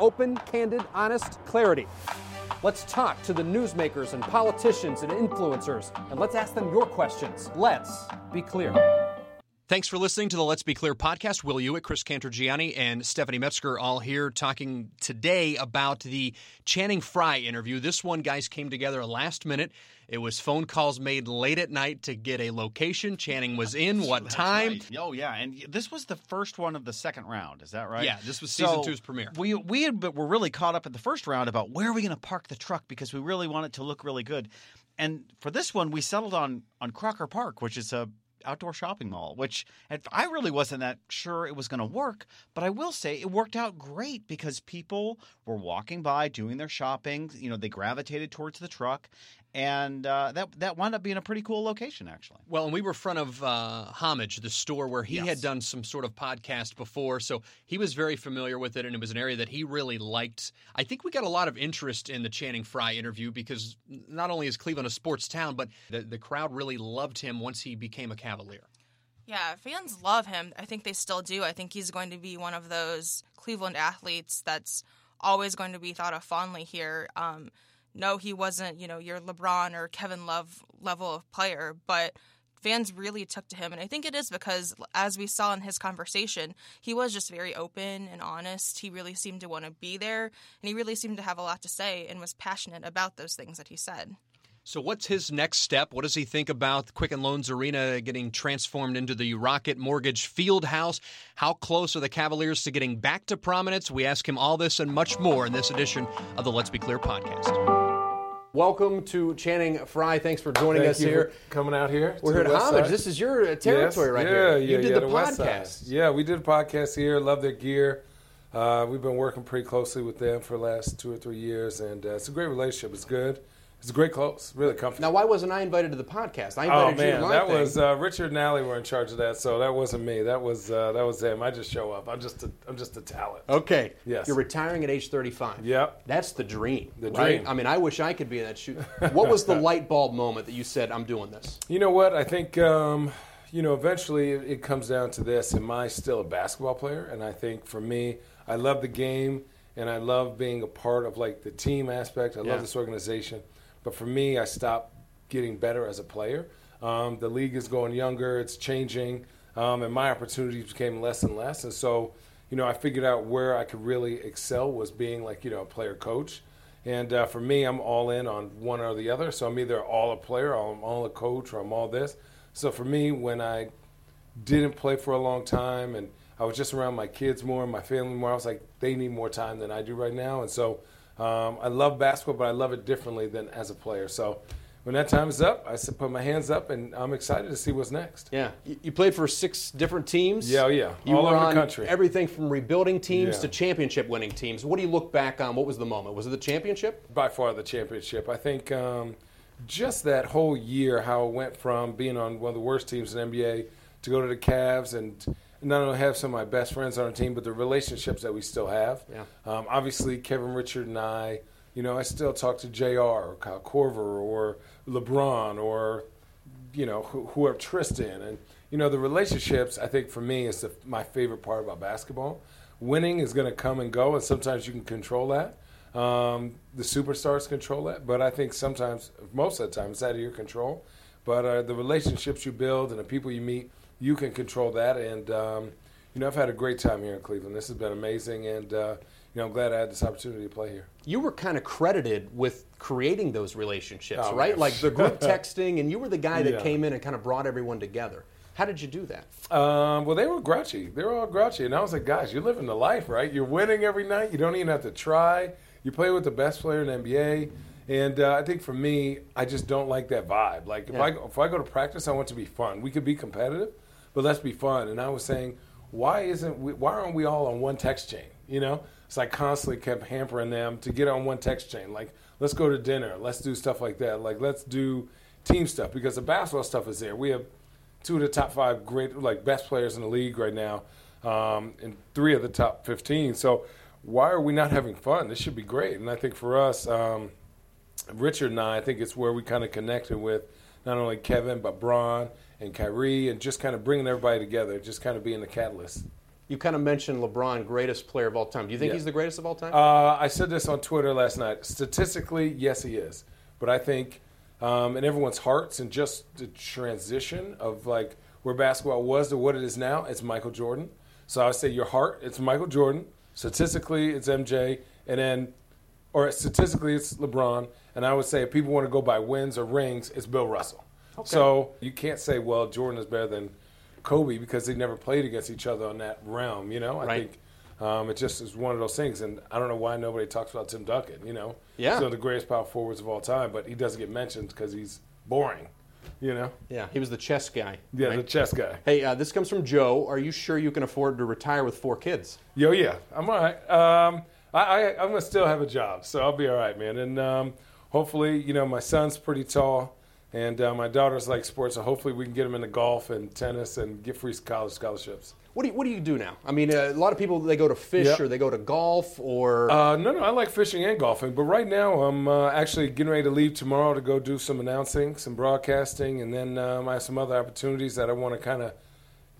Open, candid, honest, clarity. Let's talk to the newsmakers and politicians and influencers, and let's ask them your questions. Let's be clear. Thanks for listening to the Let's Be Clear podcast. Will Hewitt, Chris Cantorgiani, and Stephanie Metzger all here talking today about the Channing Frye interview. This one, guys, came together last minute. It was phone calls made late at night to get a location. Channing was in. What That's time? right. Oh yeah, and this was the first one of the second round. Is that right? Yeah, this was season So, two's premiere. We we had, but were really caught up in the first round about where are we going to park the truck because we really want it to look really good. And for this one, we settled on on Crocker Park, which is a outdoor shopping mall. Which I really wasn't that sure it was going to work, but I will say it worked out great because people were walking by doing their shopping. You know, they gravitated towards the truck, and uh, that that wound up being a pretty cool location actually. Well, and we were front of uh, Homage, the store where he Yes. had done some sort of podcast before, so he was very familiar with it, and it was an area that he really liked. I think we got a lot of interest in the Channing Frye interview because not only is Cleveland a sports town, but the, the crowd really loved him once he became a Cavalier. Yeah, fans love him. I think they still do. I think he's going to be one of those Cleveland athletes that's always going to be thought of fondly here. Um, no, he wasn't, you know, your LeBron or Kevin Love level of player, but fans really took to him. And I think it is because, as we saw in his conversation, he was just very open and honest. He really seemed to want to be there, and he really seemed to have a lot to say and was passionate about those things that he said. So, what's his next step? What does he think about Quicken Loans Arena getting transformed into the Rocket Mortgage Field House? How close are the Cavaliers to getting back to prominence? We ask him all this and much more in this edition of the Let's Be Clear podcast. Welcome to Channing Frye. Thanks for joining Thank us you here. for coming out here. We're here the at Homage. Side. This is your uh, territory Yes, right yeah, here. Yeah, you did yeah, the, West Side. podcast. Yeah, we did a podcast here. Love their gear. Uh, we've been working pretty closely with them for the last two or three years, and uh, it's a great relationship. It's good. It's great clothes. Really comfy. Now, why wasn't I invited to the podcast? I Oh invited you to man, my that thing. was uh, Richard and Allie were in charge of that, so that wasn't me. That was uh, that was them. I just show up. I'm just a, I'm just a talent. Okay. Yes. You're retiring at age 35. Yep. That's the dream. The right? dream. I mean, I wish I could be in that shoe. What was the light bulb moment that you said, I'm doing this? You know what? I think um, you know eventually it, it comes down to this. Am I still a basketball player? And I think for me, I love the game and I love being a part of like the team aspect. I Yeah. love this organization. But for me, I stopped getting better as a player. Um, the league is going younger. It's changing, um, and my opportunities became less and less. And so, you know, I figured out where I could really excel was being like you know a player coach. And uh, for me, I'm all in on one or the other. So I'm either all a player, or I'm all a coach, or I'm all this. So for me, when I didn't play for a long time and I was just around my kids more my family more, I was like, they need more time than I do right now. And so um, I love basketball, but I love it differently than as a player. So when that time is up, I said, put my hands up and I'm excited to see what's next. Yeah. You, played for six different teams. Yeah, oh, yeah. You All over the country. everything from rebuilding teams Yeah. to championship winning teams. What do you look back on? What was the moment? Was it the championship? by far the championship. I think um, just that whole year, how it went from being on one of the worst teams in NBA to go to the Cavs and not only have some of my best friends on our team, but the relationships that we still have. Yeah. Um, obviously, Kevin Richard and I, you know, I still talk to JR or Kyle Korver or LeBron or, you know, who, whoever, Tristan. And, you know, the relationships, I think for me, is the, my favorite part about basketball. Winning is going to come and go, and sometimes you can control that. Um, the superstars control that, but I think sometimes, most of the time, it's out of your control. But uh, the relationships you build and the people you meet, you can control that. And um, you know, I've had a great time here in Cleveland. This has been amazing, and uh, you know, I'm glad I had this opportunity to play here. You were kind of credited with creating those relationships, Oh, right? Like the group texting, and you were the guy that Yeah. came in and kind of brought everyone together. How did you do that? Um, well, they were grouchy. They were all grouchy, and I was like, "Guys, you're living the life, right? You're winning every night. You don't even have to try. You play with the best player in the NBA." And uh, I think for me, I just don't like that vibe. Like if Yeah. I go- if I go to practice, I want to be fun. We could be competitive, but let's be fun. And I was saying, why isn't we, why aren't we all on one text chain? You know, so I constantly kept hampering them to get on one text chain. Like, let's go to dinner. Let's do stuff like that. Like, let's do team stuff because the basketball stuff is there. We have two of the top five great, like best players in the league right now, um, and three of the top fifteen. So why are we not having fun? This should be great. And I think for us, um, Richard and I, I think it's where we kind of connected with not only Kevin but Bron and Kyrie, and just kind of bringing everybody together, just kind of being the catalyst. You kind of mentioned LeBron, greatest player of all time. Do you think Yeah. he's the greatest of all time? Uh, I said this on Twitter last night. Statistically, yes, he is. But I think um, in everyone's hearts and just the transition of like where basketball was to what it is now, it's Michael Jordan. So I would say your heart, it's Michael Jordan. Statistically, it's MJ, and then, or statistically, it's LeBron. And I would say if people want to go by wins or rings, it's Bill Russell. Okay. So you can't say, well, Jordan is better than Kobe because they never played against each other on that realm. You know, I Right. think um, it just is one of those things. And I don't know why nobody talks about Tim Duncan. You know, Yeah. still the greatest power forwards of all time, but he doesn't get mentioned because he's boring. You know, yeah, he was the chess guy. yeah, right? the chess guy. Hey, uh, this comes from Joe. Are you sure you can afford to retire with four kids? Yo, yeah, I'm all right. Um, I, I, I'm gonna still have a job, so I'll be all right, man. And um, hopefully, you know, my son's pretty tall, and uh, my daughter's like sports, so hopefully we can get him into golf and tennis and get free college scholarships. What do you, what do you do now? I mean, uh, a lot of people they go to fish Yep. or they go to golf or Uh, no, no, I like fishing and golfing, but right now I'm uh, actually getting ready to leave tomorrow to go do some announcing, some broadcasting, and then um, I have some other opportunities that I want to kind of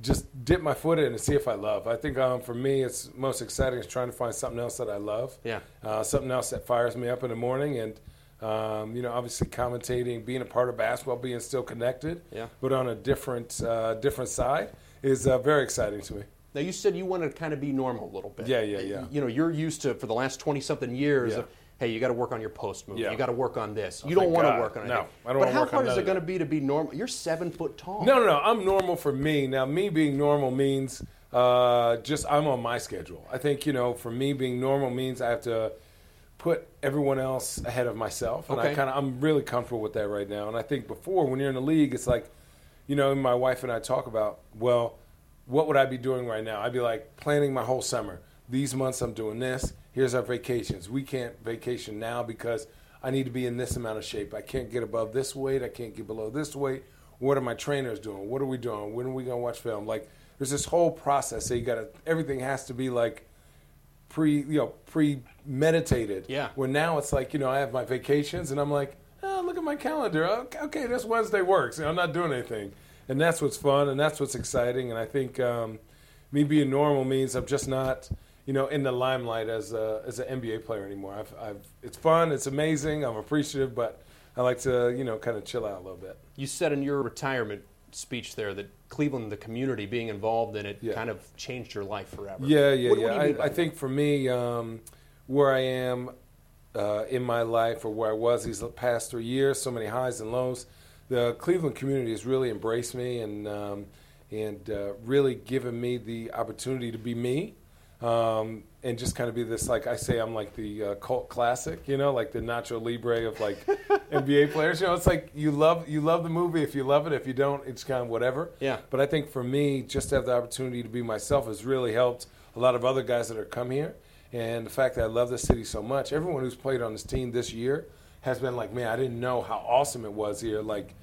just dip my foot in and see if I love. I think um, for me, it's most exciting is trying to find something else that I love. Yeah. Uh, something else that fires me up in the morning, and um, you know, obviously commentating, being a part of basketball, being still connected, Yeah. but on a different uh, different side is uh, very exciting to me. Now you said you wanted to kind of be normal a little bit. Yeah, yeah, yeah. You know, you're used to for the last twenty something years. Yeah. Of, hey, you got to work on your post move. Yeah. You got to work on this. Oh, you don't want to work on it. No, I don't But how work on it. But how hard is it going to be to be normal? You're seven foot tall. No, no, no. I'm normal for me. Now, me being normal means uh, just I'm on my schedule. I think you know, for me being normal means I have to put everyone else ahead of myself, and I kind of I'm really comfortable with that right now. And I think before, when you're in the league, it's like, you know, my wife and I talk about, well, what would I be doing right now? I'd be like planning my whole summer. These months I'm doing this. Here's our vacations. We can't vacation now because I need to be in this amount of shape. I can't get above this weight. I can't get below this weight. What are my trainers doing? What are we doing? When are we gonna watch film? Like, there's this whole process. So you gotta everything has to be like pre you know premeditated. Yeah. Where now it's like you know I have my vacations and I'm like, oh, look at my calendar. Okay, okay, this Wednesday works. You know, I'm not doing anything, and that's what's fun and that's what's exciting. And I think um, me being normal means I'm just not you know in the limelight as a, as an NBA player anymore. I've, I've it's fun. It's amazing. I'm appreciative, but I like to you know kind of chill out a little bit. You said in your retirement speech there that Cleveland, the community, being involved in it, Yeah. kind of changed your life forever. Yeah, yeah, What- what yeah. mean I, I think for me, um, where I am uh, in my life, or where I was these past three years, so many highs and lows, the Cleveland community has really embraced me and um, and uh, really given me the opportunity to be me. Um, and just kind of be this, like I say, I'm like the uh, cult classic, you know, like the Nacho Libre of like NBA players. You know, it's like you love you love the movie if you love it. If you don't, it's kind of whatever. Yeah. But I think for me, just to have the opportunity to be myself has really helped a lot of other guys that are come here. And the fact that I love the city so much, everyone who's played on this team this year has been like, man, I didn't know how awesome it was here. Like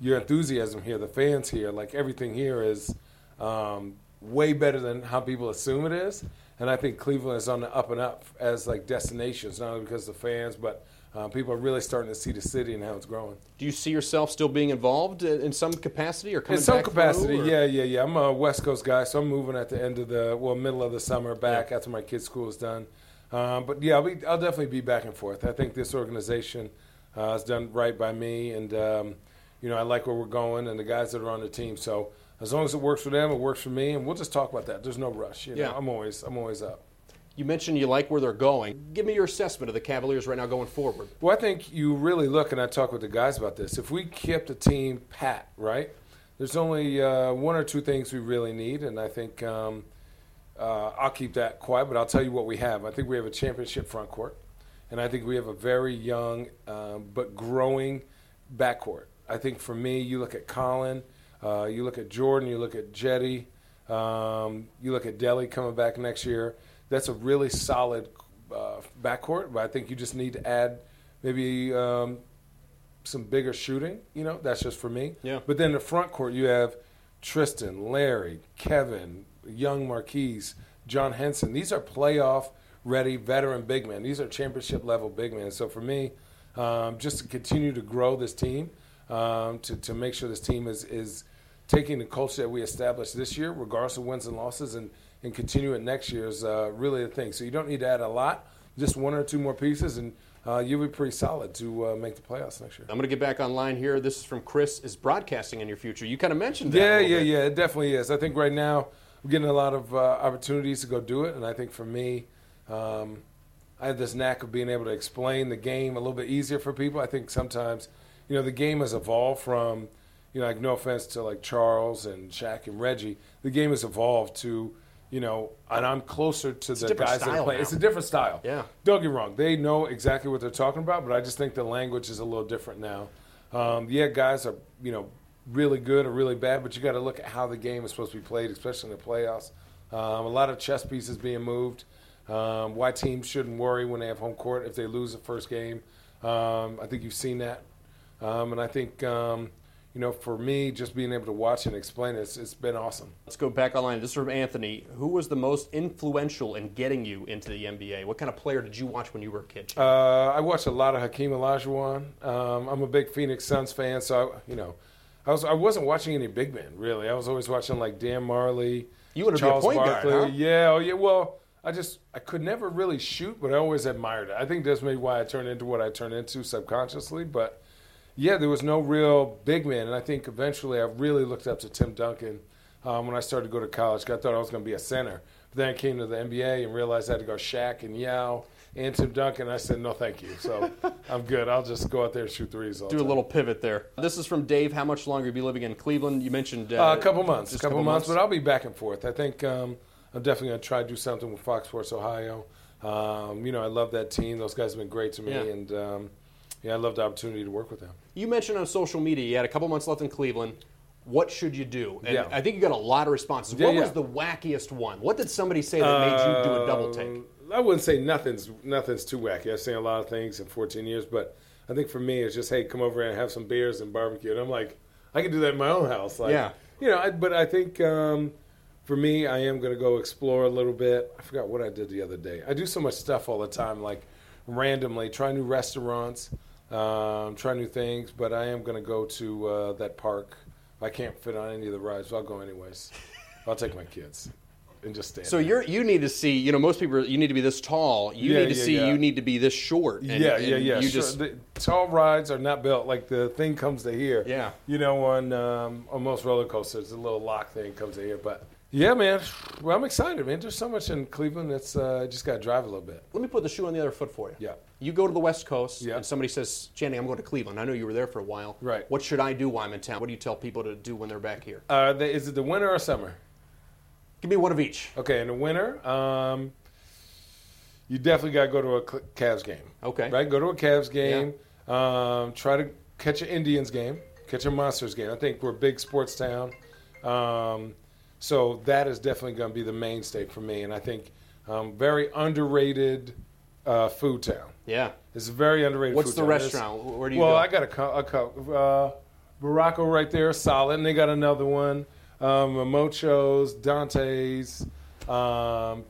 your enthusiasm here, the fans here, like everything here is um, way better than how people assume it is. And I think Cleveland is on the up and up as like destinations, not only because of the fans, but uh, people are really starting to see the city and how it's growing. Do you see yourself still being involved in some capacity or coming In some through, capacity, or- yeah, yeah, yeah. I'm a West Coast guy, so I'm moving at the end of the well, middle of the summer back after my kids' school is done. Um, but yeah, I'll, be, I'll definitely be back and forth. I think this organization uh, has done right by me, and um, you know I like where we're going and the guys that are on the team. So as long as it works for them, it works for me, and we'll just talk about that. There's no rush. You know, Yeah. I'm always I'm always up. You mentioned you like where they're going. Give me your assessment of the Cavaliers right now going forward. Well, I think you really look, and I talk with the guys about this. If we kept the team pat, right, there's only uh, one or two things we really need, and I think um, uh, I'll keep that quiet, but I'll tell you what we have. I think we have a championship front court, and I think we have a very young um, but growing backcourt. I think for me, you look at Collin, uh, you look at Jordan, you look at Jetty, um, you look at Delly coming back next year. That's a really solid uh, backcourt, but I think you just need to add maybe um, some bigger shooting. You know, that's just for me. Yeah. But then the front court, you have Tristan, Larry, Kevin, young Marquese, John Henson. These are playoff ready veteran big men. These are championship level big men. So for me, um, just to continue to grow this team, um, to, to make sure this team is, is taking the culture that we established this year, regardless of wins and losses, and, and continue it next year is uh, really the thing. So you don't need to add a lot, just one or two more pieces, and uh, you'll be pretty solid to uh, make the playoffs next year. I'm going to get back online here. This is from Chris. Is broadcasting in your future? You kind of mentioned that. Yeah, yeah, bit. yeah. It definitely is. I think right now we're getting a lot of uh, opportunities to go do it, and I think for me, um, I have this knack of being able to explain the game a little bit easier for people. I think sometimes, you know, the game has evolved from, you know, like no offense to like Charles and Shaq and Reggie, the game has evolved to you know, and I'm closer to the guys that playing. It's a different style. Yeah. Don't get wrong; they know exactly what they're talking about, but I just think the language is a little different now. Um, yeah, guys are you know really good or really bad, but you got to look at how the game is supposed to be played, especially in the playoffs. Um, a lot of chess pieces being moved. Um, why teams shouldn't worry when they have home court if they lose the first game. Um, I think you've seen that, um, and I think um, you know, for me, just being able to watch and explain it, it's, it's been awesome. Let's go back online. This is from Anthony. Who was the most influential in getting you into the NBA? What kind of player did you watch when you were a kid? Uh, I watched a lot of Hakeem Olajuwon. Um, I'm a big Phoenix Suns fan, so I, you know, I was I wasn't watching any big men really. I was always watching like Dan Majerle. You want to be a point Barkley. guard, huh? Yeah, oh yeah. Well, I just I could never really shoot, but I always admired it. I think that's maybe why I turned into what I turned into subconsciously, but yeah, there was no real big man, and I think eventually I really looked up to Tim Duncan um, when I started to go to college. I thought I was going to be a center, but then I came to the NBA and realized I had to go Shaq and Yao and Tim Duncan. I said no, thank you. So I'm good. I'll just go out there and shoot threes. All Do time. a little pivot there. This is from Dave. How much longer will you be living in Cleveland? You mentioned uh, uh, a couple months, a couple, months, months, but I'll be back and forth. I think um, I'm definitely going to try to do something with Fox Sports Ohio. Um, you know, I love that team. Those guys have been great to me, Yeah. and um, yeah, I love the opportunity to work with them. You mentioned on social media you had a couple months left in Cleveland. What should you do? And Yeah. I think you got a lot of responses. Yeah, what yeah. was the wackiest one? What did somebody say that made you do a double take? Um, I wouldn't say nothing's nothing's too wacky. I've seen a lot of things in 14 years, but I think for me it's just hey, come over and have some beers and barbecue. And I'm like, I can do that in my own house. Like, Yeah. you know. I, but I think um, for me, I am going to go explore a little bit. I forgot what I did the other day. I do so much stuff all the time, like randomly try new restaurants, um, try new things. But I am going to go to uh, that park. I can't fit on any of the rides, I'll go anyways. I'll take my kids and just stand. So there. you're you need to see. You know, most people you need to be this tall. You Yeah, need to yeah, see. yeah. You need to be this short. And- yeah, and yeah, yeah. You sure. just the tall rides are not built like the thing comes to here. Yeah. You know, on um, on most roller coasters, the little lock thing comes to here. But yeah, man. Well, I'm excited, man. There's so much in Cleveland. that's uh, just got to drive a little bit. let me put the shoe on the other foot for you. Yeah. You go to the West Coast, Yeah. and somebody says, "Channing, I'm going to Cleveland. I know you were there for a while. Right. What should I do while I'm in town? What do you tell people to do when they're back here? Uh, the, is it the winter or summer? Give me one of each. Okay, in the winter, um, you definitely got to go to a Cavs game. Okay. Right? Go to a Cavs game. Um, try to catch an Indians game, catch a Monsters game. I think we're a big sports town. Um, so that is definitely going to be the mainstay for me. And I think um, very underrated uh, food town. Yeah. It's a very underrated What's food the town. It's- restaurant? Where do you go? well, go? I got a, co- a co- uh, Barroco right there, solid. And they got another one. Um, Mocho's, Dante's. Um,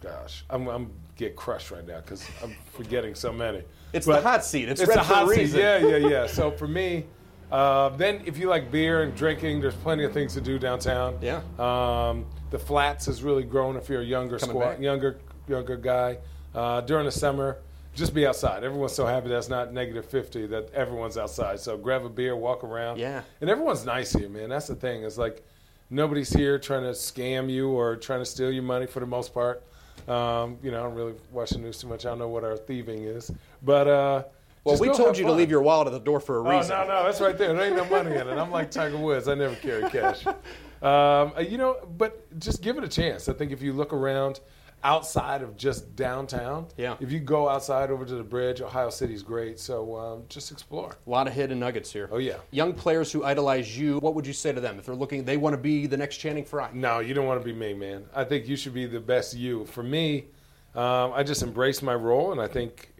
gosh, I'm, I'm get crushed right now because I'm forgetting so many. It's But the hot seat. It's, It's red a hot seat. Yeah, yeah, yeah. So for me, uh, then if you like beer and drinking, there's plenty of things to do downtown. Yeah. Um, the flats has really grown if you're a younger Coming squad, back. younger younger guy. Uh, during the summer, just be outside. Everyone's so happy that's not negative 50 that everyone's outside. So grab a beer, walk around. Yeah. And everyone's nice here, man. That's the thing. It's like nobody's here trying to scam you or trying to steal your money for the most part. Um, you know, I don't really watch the news too much. I don't know what our thieving is, but uh, Well, just we told you to leave your wallet at the door for a Oh reason. no, no, that's right there. There ain't no money in it. I'm like Tiger Woods. I never carry cash. Um, uh, you know, but just give it a chance. I think if you look around outside of just downtown, Yeah. If you go outside over to the bridge, Ohio City's great. So um, just explore. A lot of hidden nuggets here. Oh, yeah. Young players who idolize you, what would you say to them if they're looking? They want to be the next Channing Frye. No, you don't want to be me, man. I think you should be the best you. For me, um, I just embrace my role, and I think,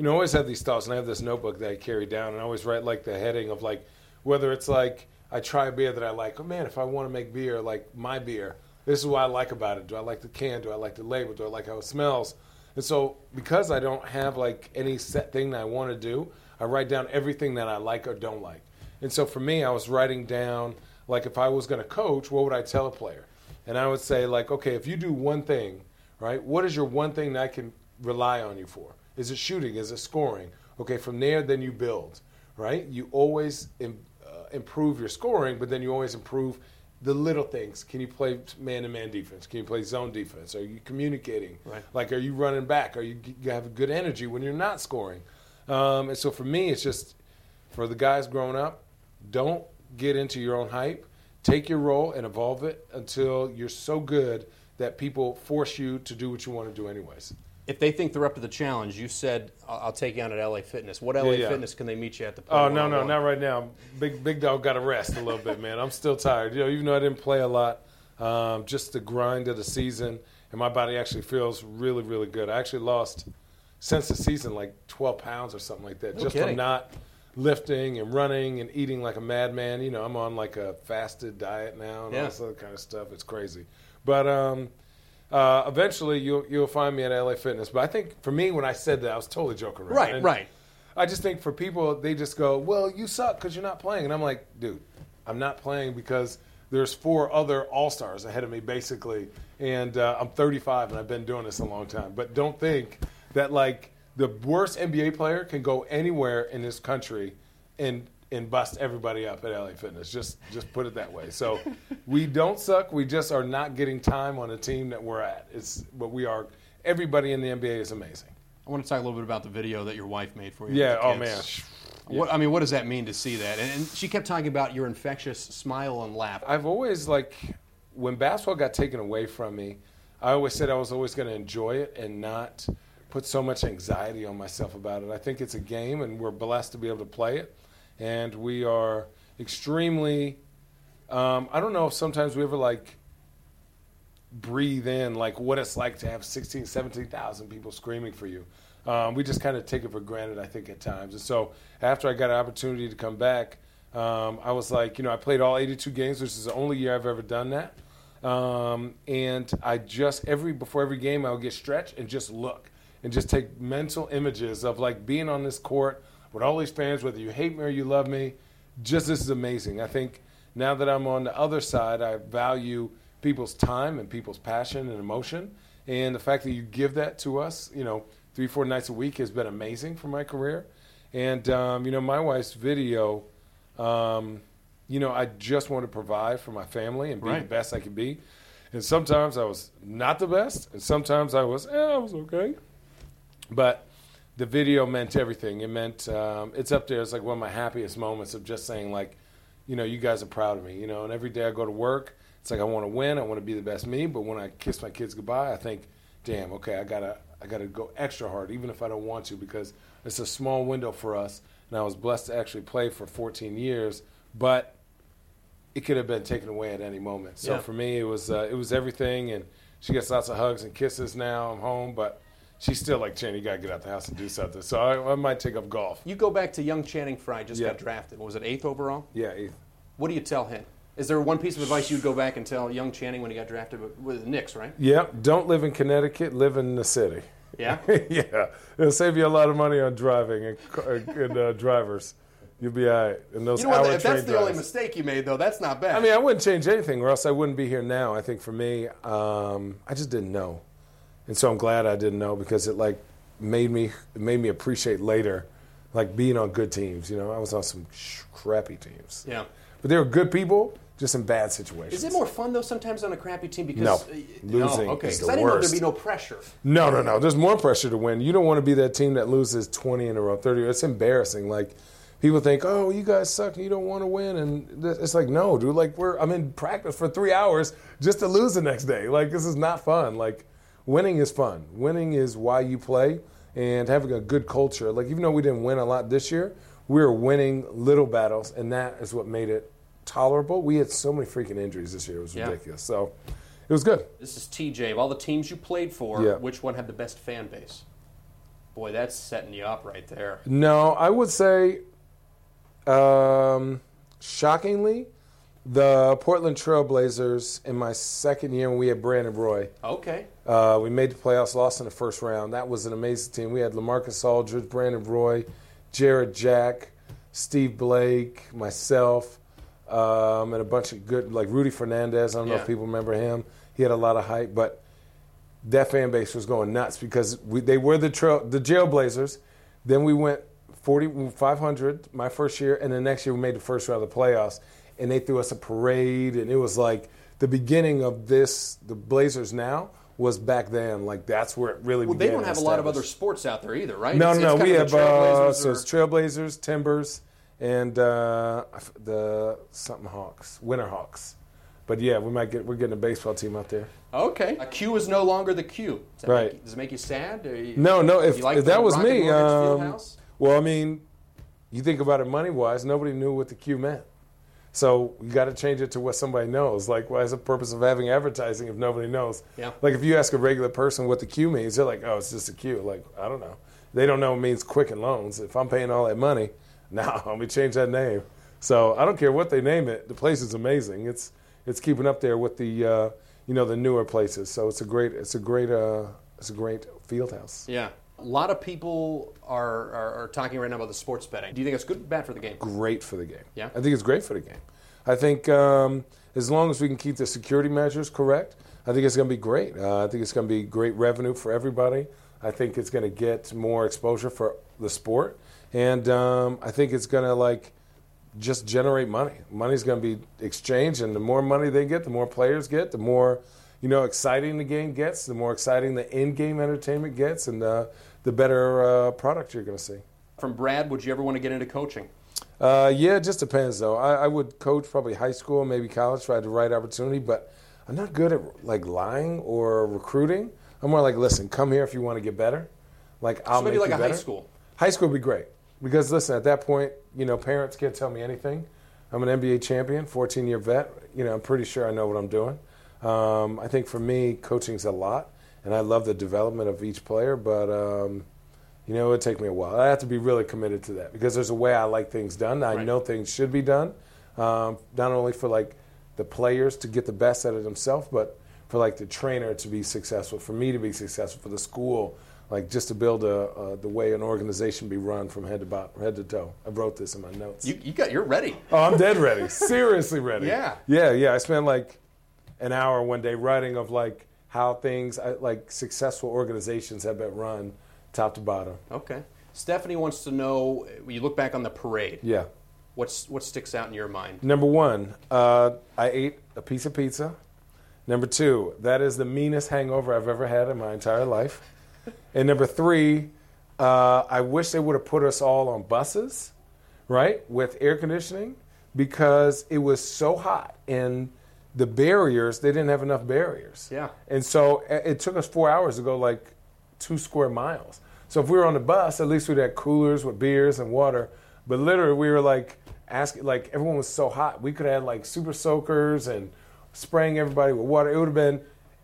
you know, I always have these thoughts, and I have this notebook that I carry down, and I always write like the heading of like whether it's like I try a beer that I like. Oh man, if I want to make beer like my beer, this is what I like about it. Do I like the can? Do I like the label? Do I like how it smells? And so, because I don't have like any set thing that I want to do, I write down everything that I like or don't like. And so, for me, I was writing down like if I was going to coach, what would I tell a player? And I would say, like, okay, if you do one thing, right, what is your one thing that I can rely on you for? Is it shooting? Is it scoring? Okay, from there, then you build, right? You always Im- uh, improve your scoring, but then you always improve the little things. Can you play man-to-man defense? Can you play zone defense? Are you communicating? Right. Like, are you running back? Are you, you have good energy when you're not scoring? Um, and so for me, it's just for the guys growing up, don't get into your own hype. Take your role and evolve it until you're so good that people force you to do what you want to do anyways. If they think they're up to the challenge, you said I'll, I'll take you on at LA Fitness. What LA Yeah, yeah. Fitness can they meet you at the? Oh no, no, not right now. Big Big Dog got to rest a little bit, man. I'm still tired. You know, even though I didn't play a lot, um, just the grind of the season, and my body actually feels really, really good. I actually lost since the season like 12 pounds or something like that, No just kidding. from not lifting and running and eating like a madman. You know, I'm on like a fasted diet now and Yeah. all this other kind of stuff. It's crazy, but um, uh, eventually you'll you'll find me at LA Fitness. But I think for me, when I said that, I was totally joking around. Right, And- right. I just think for people, they just go, "Well, you suck because you're not playing," and I'm like, "Dude, I'm not playing because there's four other All Stars ahead of me, basically, and uh, I'm 35 and I've been doing this a long time." But don't think that like the worst NBA player can go anywhere in this country and and bust everybody up at LA Fitness. Just just put it that way. So we don't suck. We just are not getting time on a team that we're at. It's but we are. Everybody in the NBA is amazing. I want to talk a little bit about the video that your wife made for you. Yeah. Oh man. What I mean, what does that mean to see that? And, and she kept talking about your infectious smile and laugh. I've always like when basketball got taken away from me, I always said I was always going to enjoy it and not put so much anxiety on myself about it. I think it's a game and we're blessed to be able to play it. And we are extremely um, I don't know if sometimes we ever like breathe in like what it's like to have 16, 17,000 people screaming for you. Um, we just kind of take it for granted, I think, at times. And so after I got an opportunity to come back, um, I was like, you know, I played all 82 games, which is the only year I've ever done that. Um, and I just every before every game, I would get stretched and just look and just take mental images of like being on this court with all these fans, whether you hate me or you love me. Just this is amazing. I think now that I'm on the other side, I value people's time and people's passion and emotion. And the fact that you give that to us, you know, three, four nights a week has been amazing for my career. And, um, you know, my wife's video, um, you know, I just want to provide for my family and be the best I can be. And sometimes I was not the best, and sometimes I was, eh, I was okay. But the video meant everything. It meant um, it's up there. It's like one of my happiest moments of just saying like, you know, you guys are proud of me. You know, and every day I go to work, it's like I want to win. I want to be the best me. But when I kiss my kids goodbye, I think, damn, okay, I gotta I gotta go extra hard, even if I don't want to, because it's a small window for us. And I was blessed to actually play for 14 years, but it could have been taken away at any moment. So Yeah. for me, it was uh, it was everything, and she gets lots of hugs and kisses now. I'm home, but she's still like, Channing, you gotta get out the house and do something. So I, I might take up golf. You go back to young Channing Frye, just Yeah. got drafted. What was it, eighth overall? Yeah, eighth. What do you tell him? Is there one piece of advice you'd go back and tell young Channing when he got drafted with- the Knicks, right? Yeah, don't live in Connecticut. Live in the city. Yeah. yeah, it'll save you a lot of money on driving and, and uh, drivers. You'll be all right. And those You know hour what? If that's the only mistake you made, though, that's not bad. I mean, I wouldn't change anything, or else I wouldn't be here now. I think for me, um, I just didn't know, and so I'm glad I didn't know because it like made me made me appreciate later, like being on good teams. You know, I was on some sh- crappy teams, yeah. but they were good people, just in bad situations. Is it more fun though sometimes on a crappy team because No. uh, Losing no, okay? is the I didn't know there'd be no pressure. No, no, no. There's more pressure to win. You don't want to be that team that loses 20 in a row, 30. It's embarrassing. Like people think, "Oh, you guys suck. and You don't want to win." And it's like, "No, dude. Like we're I'm in practice for 3 hours just to lose the next day. Like this is not fun. Like winning is fun. Winning is why you play and having a good culture. Like even though we didn't win a lot this year, we were winning little battles and that is what made it tolerable. We had so many freaking injuries this year. It was Yeah. ridiculous. So it was good. This is TJ. Of all the teams you played for, Yeah. which one had the best fan base? Boy, that's setting you up right there. No, I would say, um, shockingly, the Portland Trailblazers in my second year when we had Brandon Roy. Okay. Uh, we made the playoffs, lost in the first round. That was an amazing team. We had LaMarcus Aldridge, Brandon Roy, Jarrett Jack, Steve Blake, myself. um, and a bunch of good like Rudy Fernandez. I don't know if people remember him. He had a lot of hype, but that fan base was going nuts because we, they were the trail, the Jailblazers. Then we went 40, 500 my first year, and the next year we made the first round of the playoffs, and they threw us a parade, and it was like the beginning of this. The Blazers now was back then, like that's where it really. Well, they don't have a lot of other sports out there either, right? No, It's- no, it's no. We have uh, so it's Trailblazers, Timbers, and uh, the something Hawks, Winter Hawks. But yeah, we might get we're getting a baseball team out there. Okay. A Q is no longer the Q. Does Right. Does it make you sad? You- No, no. If, you like if that was Rocket me, um, well, I mean, you think about it money wise, nobody knew what the Q meant. So you got to change it to what somebody knows. Like, why is the purpose of having advertising if nobody knows? Yeah. Like, if you ask a regular person what the Q means, they're like, "Oh, it's just a Q." Like, I don't know. They don't know it means Quicken Loans. If I'm paying all that money, now let me change that name. So I don't care what they name it. The place is amazing. It's it's keeping up there with the uh, you know the newer places. So it's a great it's a great uh, it's a great field house. Yeah. A lot of people are, are, are talking right now about the sports betting. Do you think it's good or bad for the game? great for the game. Yeah? I think it's great for the game. I think um, as long as we can keep the security measures correct, I think it's going to be great. Uh, I think it's going to be great revenue for everybody. I think it's going to get more exposure for the sport, and um, I think it's going to like just generate money. Money's going to be exchanged, and the more money they get, the more players get, the more you know exciting the game gets, the more exciting the in-game entertainment gets, and uh, the better uh, product you're going to see. From Brad, would you ever want to get into coaching? Uh, yeah, it just depends though. I, I would coach probably high school, maybe college, if I had the right opportunity. But I'm not good at like lying or recruiting. I'm more like, listen, come here if you want to get better. Like I'll So maybe make like you a high better. school. High school would be great because listen, at that point, you know, parents can't tell me anything. I'm an NBA champion, 14 year vet. You know, I'm pretty sure I know what I'm doing. Um, I think for me, coaching's a lot, and I love the development of each player. But um, you know, it would take me a while. I have to be really committed to that because there's a way I like things done. I Right. know things should be done, um, not only for like the players to get the best out of themselves, but for like the trainer to be successful, for me to be successful, for the school, like just to build a, uh, the way an organization be run from head to bottom, head to toe. I wrote this in my notes. You, you got, you're ready. Oh, I'm dead ready. Seriously ready. Yeah. Yeah, yeah. I spent like an hour one day writing of like how things like successful organizations have been run top to bottom. Okay. Stephanie wants to know, when you look back on the parade, Yeah. what's, what sticks out in your mind? Number one, uh, I ate a piece of pizza. Number two, that is the meanest hangover I've ever had in my entire life. And number three, uh, I wish they would have put us all on buses, right, with air conditioning, because it was so hot and the barriers they didn't have enough barriers. Yeah. And so it took us four hours to go like two square miles. So if we were on the bus, at least we'd had coolers with beers and water. But literally, we were like asking, like everyone was so hot, we could have had like super soakers and spraying everybody with water. It would have been,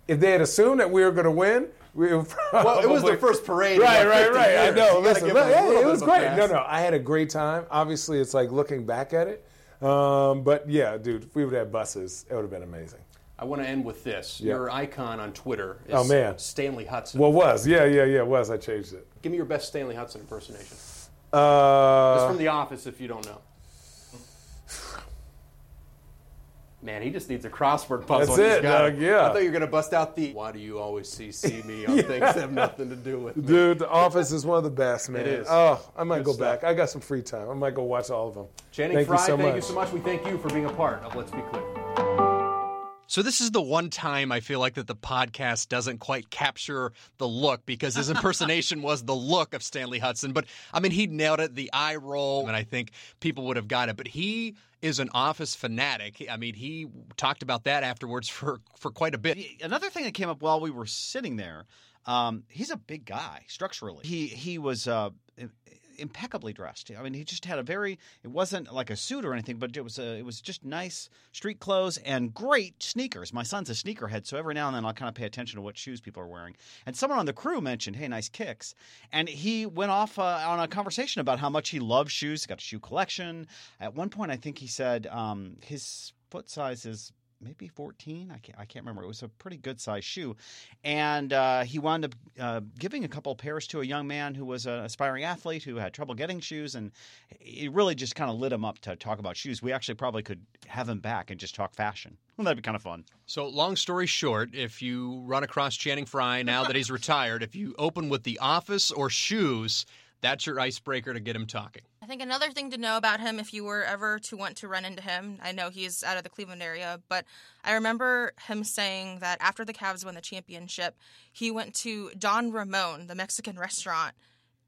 if they had assumed that we were going to win, we would Well, it was the first parade. Right, about right, 50 right. I know. Listen, it was great. No, no, I had a great time. Obviously, it's like looking back at it. Um, but yeah, dude, if we would have buses, it would have been amazing. I want to end with this. Yeah. Your icon on Twitter is Oh, man. Stanley Hudson. Well, was yeah, yeah, yeah, it was. I changed it. Give me your best Stanley Hudson impersonation. Uh, It's from The Office, if you don't know. Man, he just needs a crossword puzzle. That's it, got Doug, yeah. I thought you were going to bust out the "Why do you always see see me on things that have nothing to do with me?" Dude, The Office is one of the best, man. is. Oh, I might Good go stuff. back. I got some free time. I might go watch all of them. Channing thank Frye, you so thank much. you so much. We thank you for being a part of Let's Be Clear. So this is the one time I feel like that the podcast doesn't quite capture the look because his impersonation was the look of Stanley Hudson. But I mean, he nailed it, the eye roll, and I think people would have got it. But he is an office fanatic. I mean, he talked about that afterwards for for quite a bit. Another thing that came up while we were sitting there, um, he's a big guy structurally. He he was uh, impeccably dressed. I mean, he just had a very. It wasn't like a suit or anything, but it was a, it was just nice street clothes and great sneakers. My son's a sneakerhead, so every now and then I'll kind of pay attention to what shoes people are wearing. And someone on the crew mentioned, "Hey, nice kicks," and he went off uh, on a conversation about how much he loves shoes. He's got a shoe collection. At one point, I think he said um, his foot size is maybe 14. I can't, I can't remember. It was a pretty good sized shoe. And uh, he wound up uh, giving a couple of pairs to a young man who was an aspiring athlete who had trouble getting shoes. And it really just kind of lit him up to talk about shoes. We actually probably could have him back and just talk fashion. Well, that'd be kind of fun. So, long story short, if you run across Channing Frye now that he's retired, if you open with The Office or shoes, that's your icebreaker to get him talking. I think another thing to know about him, if you were ever to want to run into him, I know he's out of the Cleveland area, but I remember him saying that after the Cavs won the championship, he went to Don Ramon, the Mexican restaurant,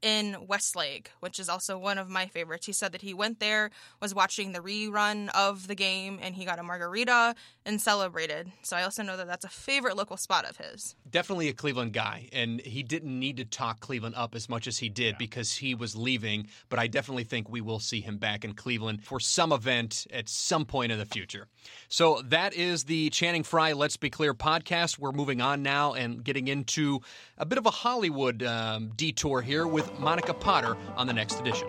in Westlake, which is also one of my favorites. He said that he went there, was watching the rerun of the game, and he got a margarita and celebrated. So I also know that that's a favorite local spot of his. Definitely a Cleveland guy, and he didn't need to talk Cleveland up as much as he did yeah. because he was leaving. But I definitely think we will see him back in Cleveland for some event at some point in the future. So that is the Channing Frye Let's Be Clear podcast. We're moving on now and getting into a bit of a Hollywood um, detour here Monica Potter on the next edition.